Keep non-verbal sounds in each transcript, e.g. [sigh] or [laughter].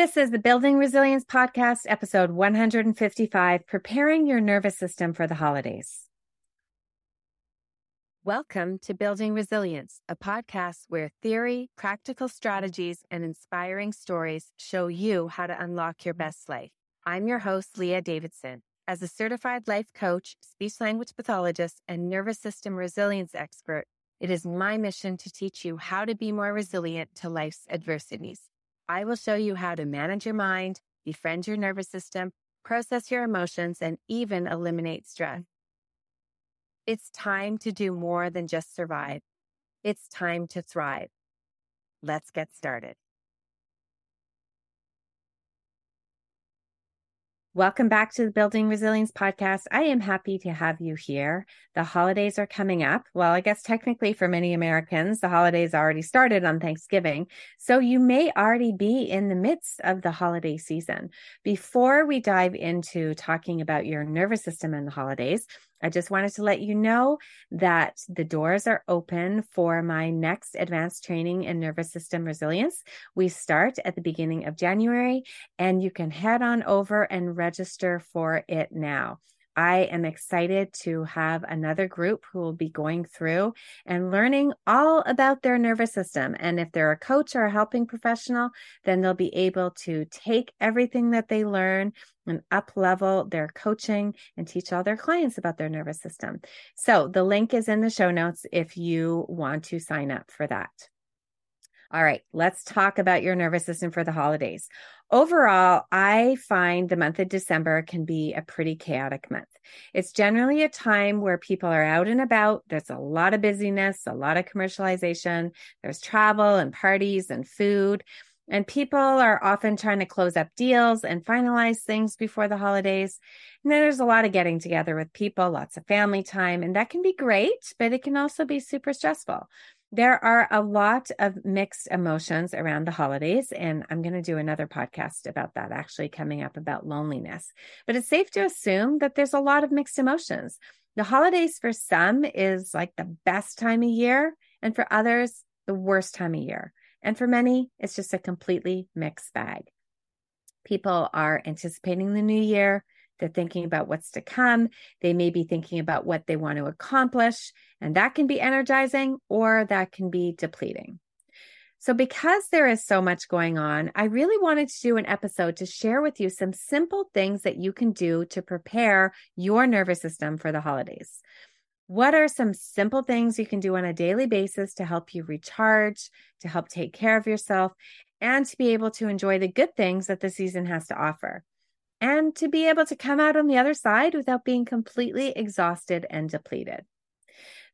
This is the Building Resilience Podcast, episode 155 Preparing Your Nervous System for the Holidays. Welcome to Building Resilience, a podcast where theory, practical strategies, and inspiring stories show you how to unlock your best life. I'm your host, Leah Davidson. As a certified life coach, speech language pathologist, and nervous system resilience expert, it is my mission to teach you how to be more resilient to life's adversities. I will show you how to manage your mind, befriend your nervous system, process your emotions, and even eliminate stress. It's time to do more than just survive. It's time to thrive. Let's get started. Welcome back to the Building Resilience podcast. I am happy to have you here. The holidays are coming up. Well, I guess technically for many Americans, the holidays already started on Thanksgiving. So you may already be in the midst of the holiday season. Before we dive into talking about your nervous system and the holidays, I just wanted to let you know that the doors are open for my next advanced training in nervous system resilience. We start at the beginning of January, and you can head on over and register for it now. I am excited to have another group who will be going through and learning all about their nervous system. And if they're a coach or a helping professional, then they'll be able to take everything that they learn and up level their coaching and teach all their clients about their nervous system. So the link is in the show notes if you want to sign up for that. All right, let's talk about your nervous system for the holidays. Overall, I find the month of December can be a pretty chaotic month. It's generally a time where people are out and about. There's a lot of busyness, a lot of commercialization. There's travel and parties and food. And people are often trying to close up deals and finalize things before the holidays. And then there's a lot of getting together with people, lots of family time. And that can be great, but it can also be super stressful. There are a lot of mixed emotions around the holidays, and I'm going to do another podcast about that actually coming up about loneliness. But it's safe to assume that there's a lot of mixed emotions. The holidays for some is like the best time of year, and for others, the worst time of year. And for many, it's just a completely mixed bag. People are anticipating the new year. They're thinking about what's to come. They may be thinking about what they want to accomplish, and that can be energizing or that can be depleting. So, because there is so much going on, I really wanted to do an episode to share with you some simple things that you can do to prepare your nervous system for the holidays. What are some simple things you can do on a daily basis to help you recharge, to help take care of yourself, and to be able to enjoy the good things that the season has to offer? And to be able to come out on the other side without being completely exhausted and depleted.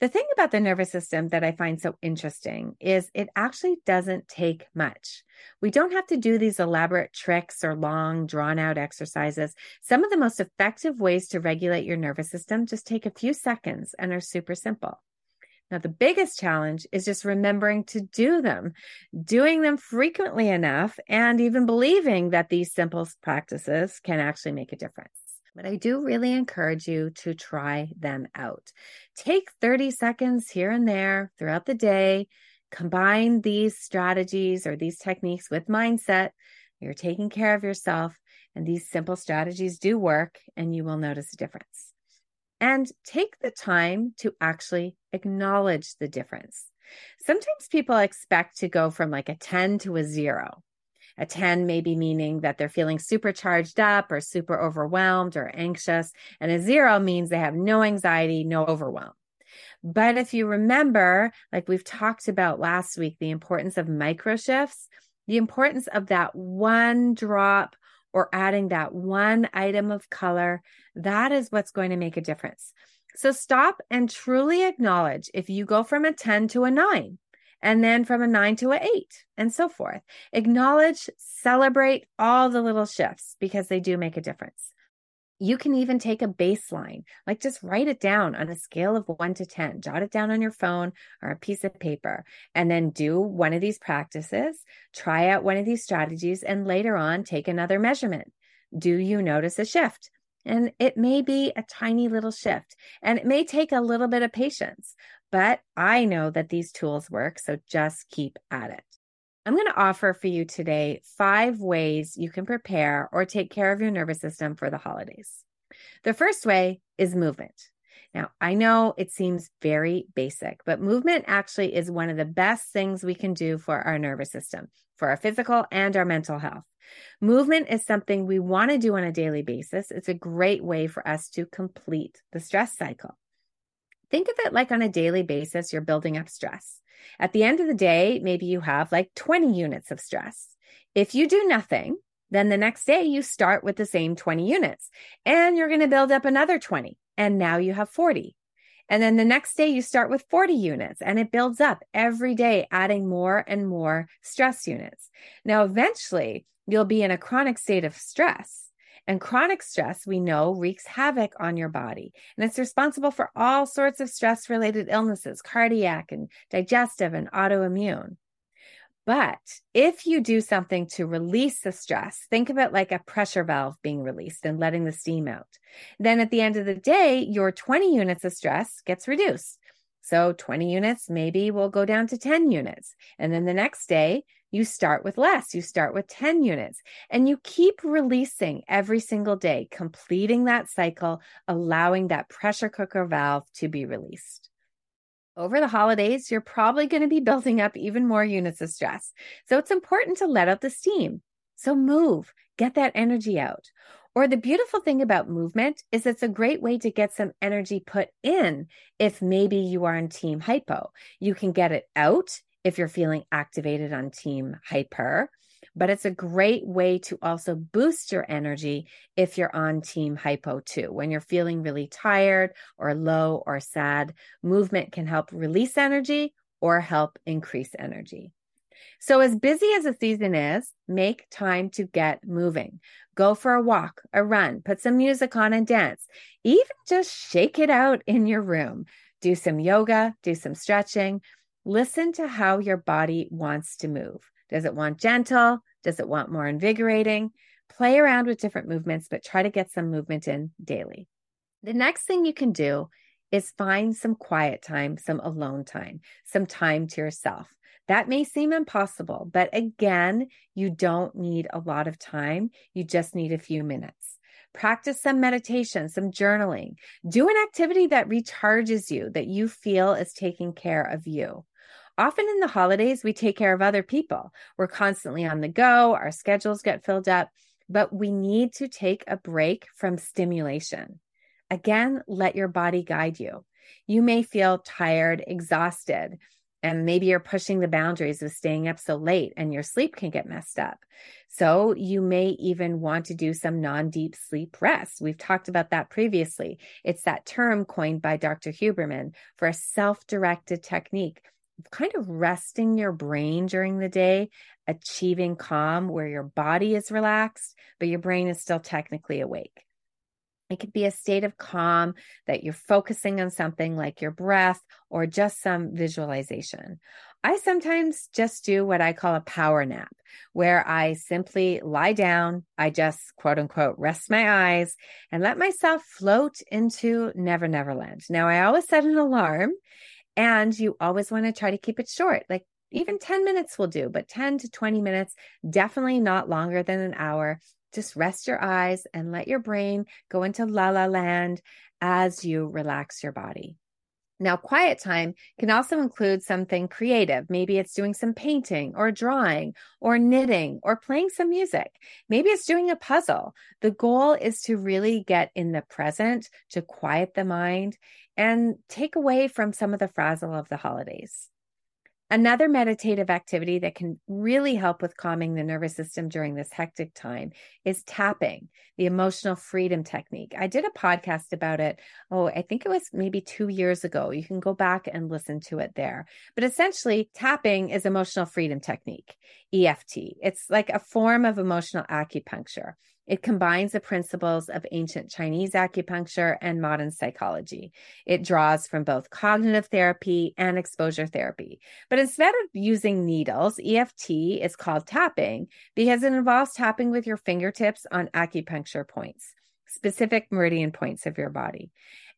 The thing about the nervous system that I find so interesting is it actually doesn't take much. We don't have to do these elaborate tricks or long, drawn out exercises. Some of the most effective ways to regulate your nervous system just take a few seconds and are super simple. Now, the biggest challenge is just remembering to do them, doing them frequently enough, and even believing that these simple practices can actually make a difference. But I do really encourage you to try them out. Take 30 seconds here and there throughout the day. Combine these strategies or these techniques with mindset. You're taking care of yourself, and these simple strategies do work, and you will notice a difference and take the time to actually acknowledge the difference. Sometimes people expect to go from like a 10 to a zero. A 10 may be meaning that they're feeling super charged up or super overwhelmed or anxious. And a zero means they have no anxiety, no overwhelm. But if you remember, like we've talked about last week, the importance of micro shifts, the importance of that one drop or adding that one item of color, that is what's going to make a difference. So stop and truly acknowledge if you go from a 10 to a 9 and then from a 9 to a 8 and so forth. Acknowledge, celebrate all the little shifts because they do make a difference. You can even take a baseline, like just write it down on a scale of one to 10, jot it down on your phone or a piece of paper, and then do one of these practices, try out one of these strategies, and later on take another measurement. Do you notice a shift? And it may be a tiny little shift and it may take a little bit of patience, but I know that these tools work. So just keep at it. I'm going to offer for you today five ways you can prepare or take care of your nervous system for the holidays. The first way is movement. Now, I know it seems very basic, but movement actually is one of the best things we can do for our nervous system, for our physical and our mental health. Movement is something we want to do on a daily basis. It's a great way for us to complete the stress cycle. Think of it like on a daily basis, you're building up stress. At the end of the day, maybe you have like 20 units of stress. If you do nothing, then the next day you start with the same 20 units and you're going to build up another 20 and now you have 40. And then the next day you start with 40 units and it builds up every day, adding more and more stress units. Now, eventually you'll be in a chronic state of stress. And chronic stress, we know, wreaks havoc on your body. And it's responsible for all sorts of stress related illnesses, cardiac and digestive and autoimmune. But if you do something to release the stress, think of it like a pressure valve being released and letting the steam out. Then at the end of the day, your 20 units of stress gets reduced. So 20 units maybe will go down to 10 units. And then the next day, you start with less. You start with 10 units and you keep releasing every single day, completing that cycle, allowing that pressure cooker valve to be released. Over the holidays, you're probably going to be [laughs] building up even more units of stress. So it's important to let out the steam. So move, get that energy out. Or the beautiful thing about movement is it's a great way to get some energy put in if maybe you are in team hypo. You can get it out if you're feeling activated on team hyper but it's a great way to also boost your energy if you're on team hypo too. When you're feeling really tired or low or sad, movement can help release energy or help increase energy. So, as busy as the season is, make time to get moving. Go for a walk, a run, put some music on and dance. Even just shake it out in your room. Do some yoga, do some stretching. Listen to how your body wants to move. Does it want gentle? Does it want more invigorating? Play around with different movements, but try to get some movement in daily. The next thing you can do is find some quiet time, some alone time, some time to yourself. That may seem impossible, but again, you don't need a lot of time. You just need a few minutes. Practice some meditation, some journaling. Do an activity that recharges you, that you feel is taking care of you. Often in the holidays, we take care of other people. We're constantly on the go, our schedules get filled up, but we need to take a break from stimulation. Again, let your body guide you. You may feel tired, exhausted, and maybe you're pushing the boundaries of staying up so late and your sleep can get messed up. So you may even want to do some non deep sleep rest. We've talked about that previously. It's that term coined by Dr. Huberman for a self directed technique kind of resting your brain during the day, achieving calm where your body is relaxed, but your brain is still technically awake. It could be a state of calm that you're focusing on something like your breath or just some visualization. I sometimes just do what I call a power nap, where I simply lie down, I just quote unquote rest my eyes and let myself float into Never Never Land. Now, I always set an alarm and you always want to try to keep it short. Like even 10 minutes will do, but 10 to 20 minutes, definitely not longer than an hour. Just rest your eyes and let your brain go into la la land as you relax your body. Now, quiet time can also include something creative. Maybe it's doing some painting or drawing or knitting or playing some music. Maybe it's doing a puzzle. The goal is to really get in the present, to quiet the mind and take away from some of the frazzle of the holidays. Another meditative activity that can really help with calming the nervous system during this hectic time is tapping, the emotional freedom technique. I did a podcast about it. Oh, I think it was maybe two years ago. You can go back and listen to it there. But essentially, tapping is emotional freedom technique, EFT. It's like a form of emotional acupuncture. It combines the principles of ancient Chinese acupuncture and modern psychology. It draws from both cognitive therapy and exposure therapy. But instead of using needles, EFT is called tapping because it involves tapping with your fingertips on acupuncture points, specific meridian points of your body.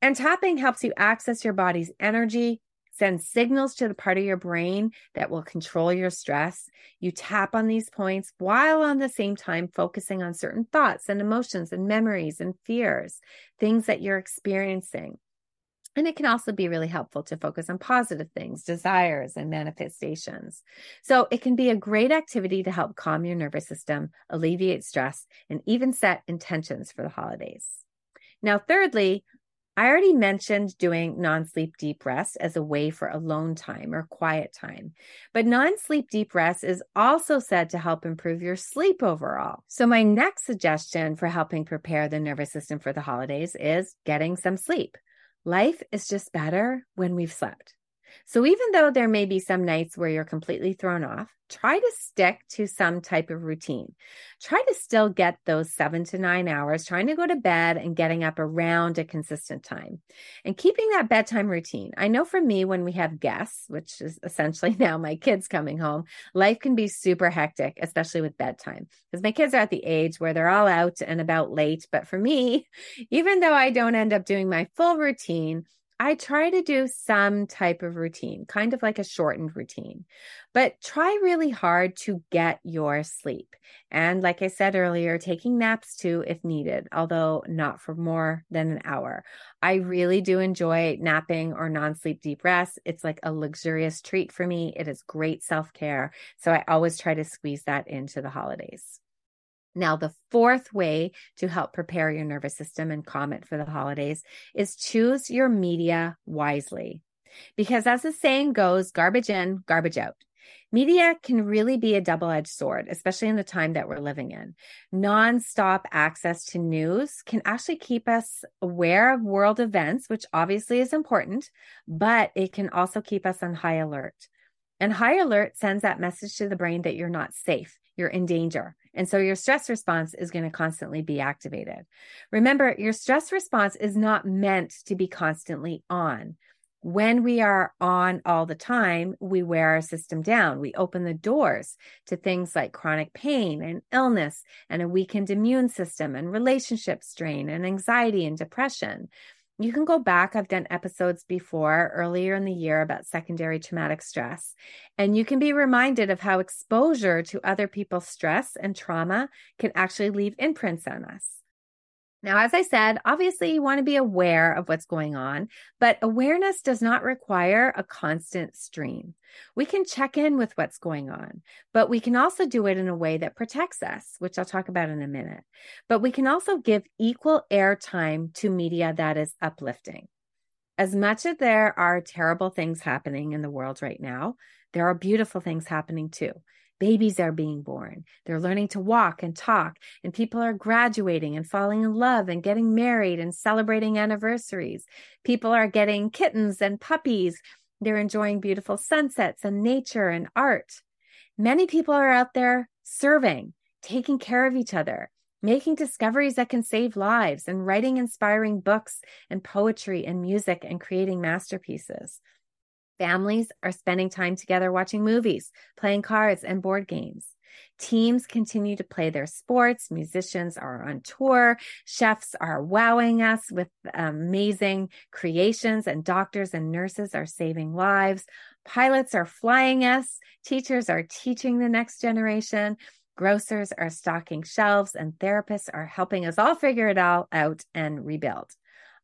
And tapping helps you access your body's energy, send signals to the part of your brain that will control your stress. You tap on these points while on the same time focusing on certain thoughts and emotions and memories and fears, things that you're experiencing. And it can also be really helpful to focus on positive things, desires, and manifestations. So it can be a great activity to help calm your nervous system, alleviate stress, and even set intentions for the holidays. Now, thirdly, I already mentioned doing non sleep deep rest as a way for alone time or quiet time. But non sleep deep rest is also said to help improve your sleep overall. So, my next suggestion for helping prepare the nervous system for the holidays is getting some sleep. Life is just better when we've slept. So even though there may be some nights where you're completely thrown off, try to stick to some type of routine. Try to still get those seven to nine hours, trying to go to bed and getting up around a consistent time and keeping that bedtime routine. I know for me, when we have guests, which is essentially [laughs] now my kids coming home, life can be super hectic, especially with bedtime because my kids are at the age where they're all out and about late. But for me, [laughs] even though I don't end up doing my full routine, I try to do some type of routine, kind of like a shortened routine, but try really hard to get your sleep. And like I said earlier, taking naps too, if needed, although not for more than an hour. I really do enjoy napping or non sleep deep rest. It's like a luxurious treat for me. It is great self care. So I always try to squeeze that into the holidays. Now, the fourth way to help prepare your nervous system and calm it for the holidays is choose your media wisely. Because as the saying goes, garbage in, garbage out. Media can really be a double edged sword, especially in the time that we're living in. Non-stop access to news can actually keep us aware of world events, which obviously is important, but it can also keep us on high alert. And high alert sends that message to the brain that you're not safe, you're in danger. And so your stress response is going to constantly be activated. Remember, your stress response is not meant to be constantly on. When we are on all the time, we wear our system down. We open the doors to things like chronic pain and illness and a weakened immune system and relationship strain and anxiety and depression. You can go back. I've done episodes before earlier in the year about secondary traumatic stress. And you can be reminded of how exposure to other people's stress and trauma can actually leave imprints on us. Now, as I said, obviously you want to be aware of what's going on, but awareness does not require a constant stream. We can check in with what's going on, but we can also do it in a way that protects us, which I'll talk about in a minute. But we can also give equal airtime to media that is uplifting. As much as there are terrible things happening in the world right now, there are beautiful things happening too. Babies are being born. They're learning to walk and talk, and people are graduating and falling in love and getting married and celebrating anniversaries. People are getting kittens and puppies. They're enjoying beautiful sunsets and nature and art. Many people are out there serving, taking care of each other, making discoveries that can save lives, and writing inspiring books and poetry and music and creating masterpieces. Families are spending time together watching movies, playing cards, and board games. Teams continue to play their sports. Musicians are on tour. Chefs are wowing us with amazing creations, and doctors and nurses are saving lives. Pilots are flying us. Teachers are teaching the next generation. Grocers are stocking shelves, and therapists are helping us all figure it all out and rebuild.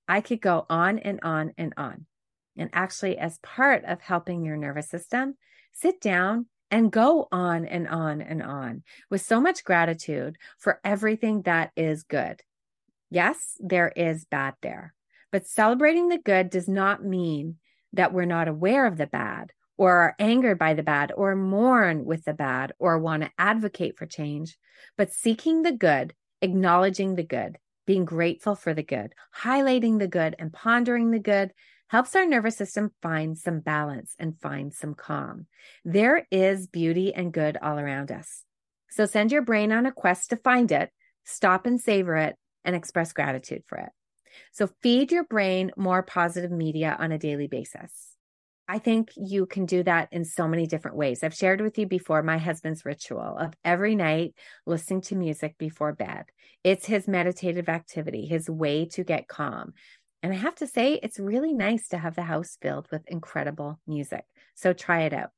I could go on and on and on. And actually, as part of helping your nervous system, sit down and go on and on and on with so much gratitude for everything that is good. Yes, there is bad there, but celebrating the good does not mean that we're not aware of the bad or are angered by the bad or mourn with the bad or want to advocate for change, but seeking the good, acknowledging the good, being grateful for the good, highlighting the good, and pondering the good helps our nervous system find some balance and find some calm. There is beauty and good all around us. So send your brain on a quest to find it, stop and savor it, and express gratitude for it. So feed your brain more positive media on a daily basis. I think you can do that in so many different ways. I've shared with you before my husband's ritual of every night listening to music before bed. It's his meditative activity, his way to get calm And I have to say, it's really nice to have the house filled with incredible music. So try it out.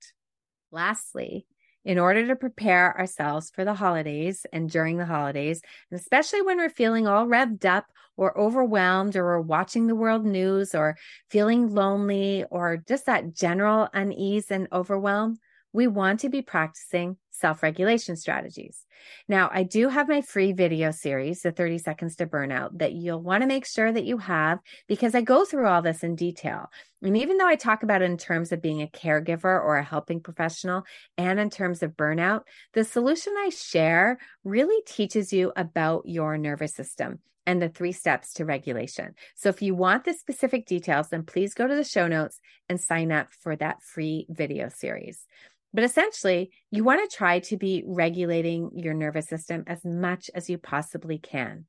Lastly, in order to prepare ourselves for the holidays and during the holidays, and especially when we're feeling all revved up or overwhelmed or we're watching the world news or feeling lonely or just that general unease and overwhelm, we want to be practicing self regulation strategies. Now, I do have my free video series, the 30 Seconds to Burnout, that you'll want to make sure that you have because I go through all this in detail. And even though I talk about it in terms of being a caregiver or a helping professional and in terms of burnout, the solution I share really teaches you about your nervous system and the three steps to regulation. So if you want the specific details, then please go to the show notes and sign up for that free video series. But essentially, you want to try to be regulating your nervous system as much as you possibly can.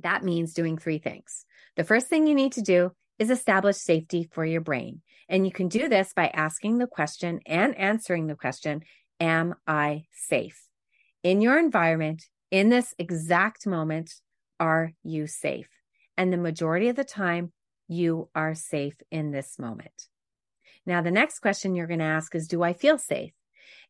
That means doing three things. The first thing you need to do is establish safety for your brain. And you can do this by asking the question and answering the question Am I safe? In your environment, in this exact moment, are you safe? And the majority of the time, you are safe in this moment. Now, the next question you're going to ask is Do I feel safe?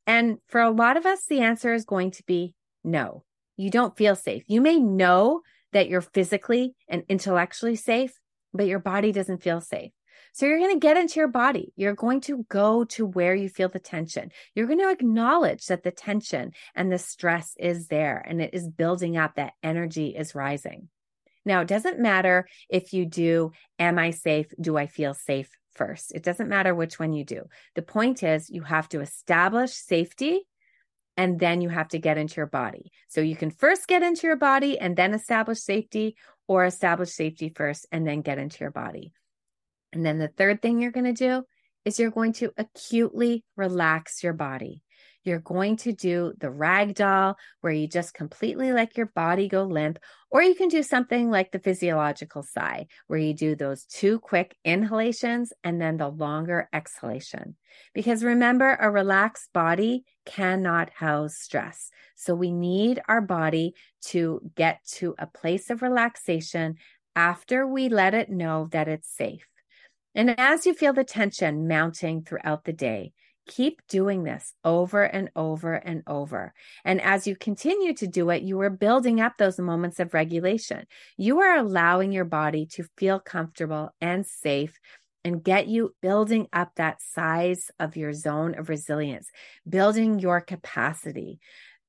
And for a lot of us, the answer is going to be no, you don't feel safe. You may know that you're physically and intellectually safe, but your body doesn't feel safe. So you're going to get into your body. You're going to go to where you feel the tension. You're going to acknowledge that the tension and the stress is there and it is building up, that energy is rising. Now, it doesn't matter if you do, am I safe? Do I feel safe first. It doesn't matter which one you do. The point is, you have to establish safety and then you have to get into your body. So you can first get into your body and then establish safety, or establish safety first and then get into your body. And then the third thing you're going to do is you're going to acutely relax your body. You're going to do the rag doll where you just completely let your body go limp, or you can do something like the physiological sigh where you do those two quick inhalations and then the longer exhalation. Because remember, a relaxed body cannot house stress. So we need our body to get to a place of relaxation after we let it know that it's safe. And as you feel the tension mounting throughout the day, Keep doing this over and over and over. And as you continue to do it, you are building up those moments of regulation. You are allowing your body to feel comfortable and safe and get you building up that size of your zone of resilience, building your capacity.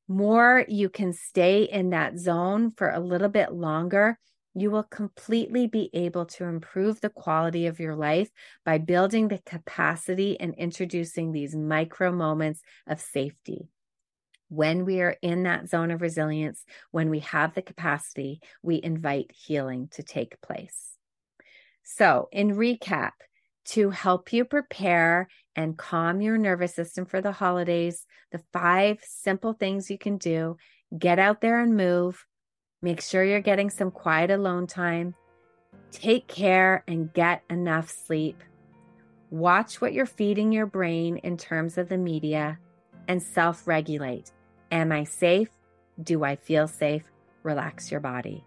More you can stay in that zone for a little bit longer, you will completely be able to improve the quality of your life by building the capacity and introducing these micro moments of safety. When we are in that zone of resilience, when we have the capacity, we invite healing to take place. So, in recap, to help you prepare and calm your nervous system for the holidays, the five simple things you can do get out there and move, Make sure you're getting some quiet alone time. Take care and get enough sleep. Watch what you're feeding your brain in terms of the media and self regulate. Am I safe? Do I feel safe? Relax your body.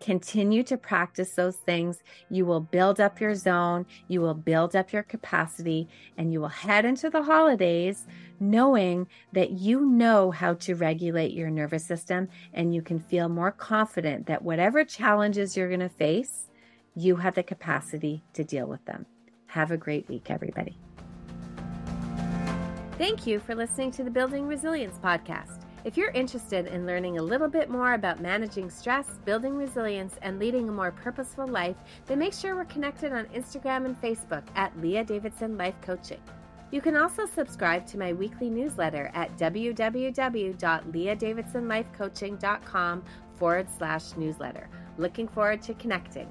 Continue to practice those things. You will build up your zone, you will build up your capacity, and you will head into the holidays knowing that you know how to regulate your nervous system and you can feel more confident that whatever challenges you're going to face, you have the capacity to deal with them. Have a great week, everybody. Thank you for listening to the Building Resilience Podcast. If you're interested in learning a little bit more about managing stress, building resilience, and leading a more purposeful life, then make sure we're connected on Instagram and Facebook at Leah Davidson Life Coaching. You can also subscribe to my weekly newsletter at www.leahdavidsonlifecoaching.com forward slash newsletter. Looking forward to connecting.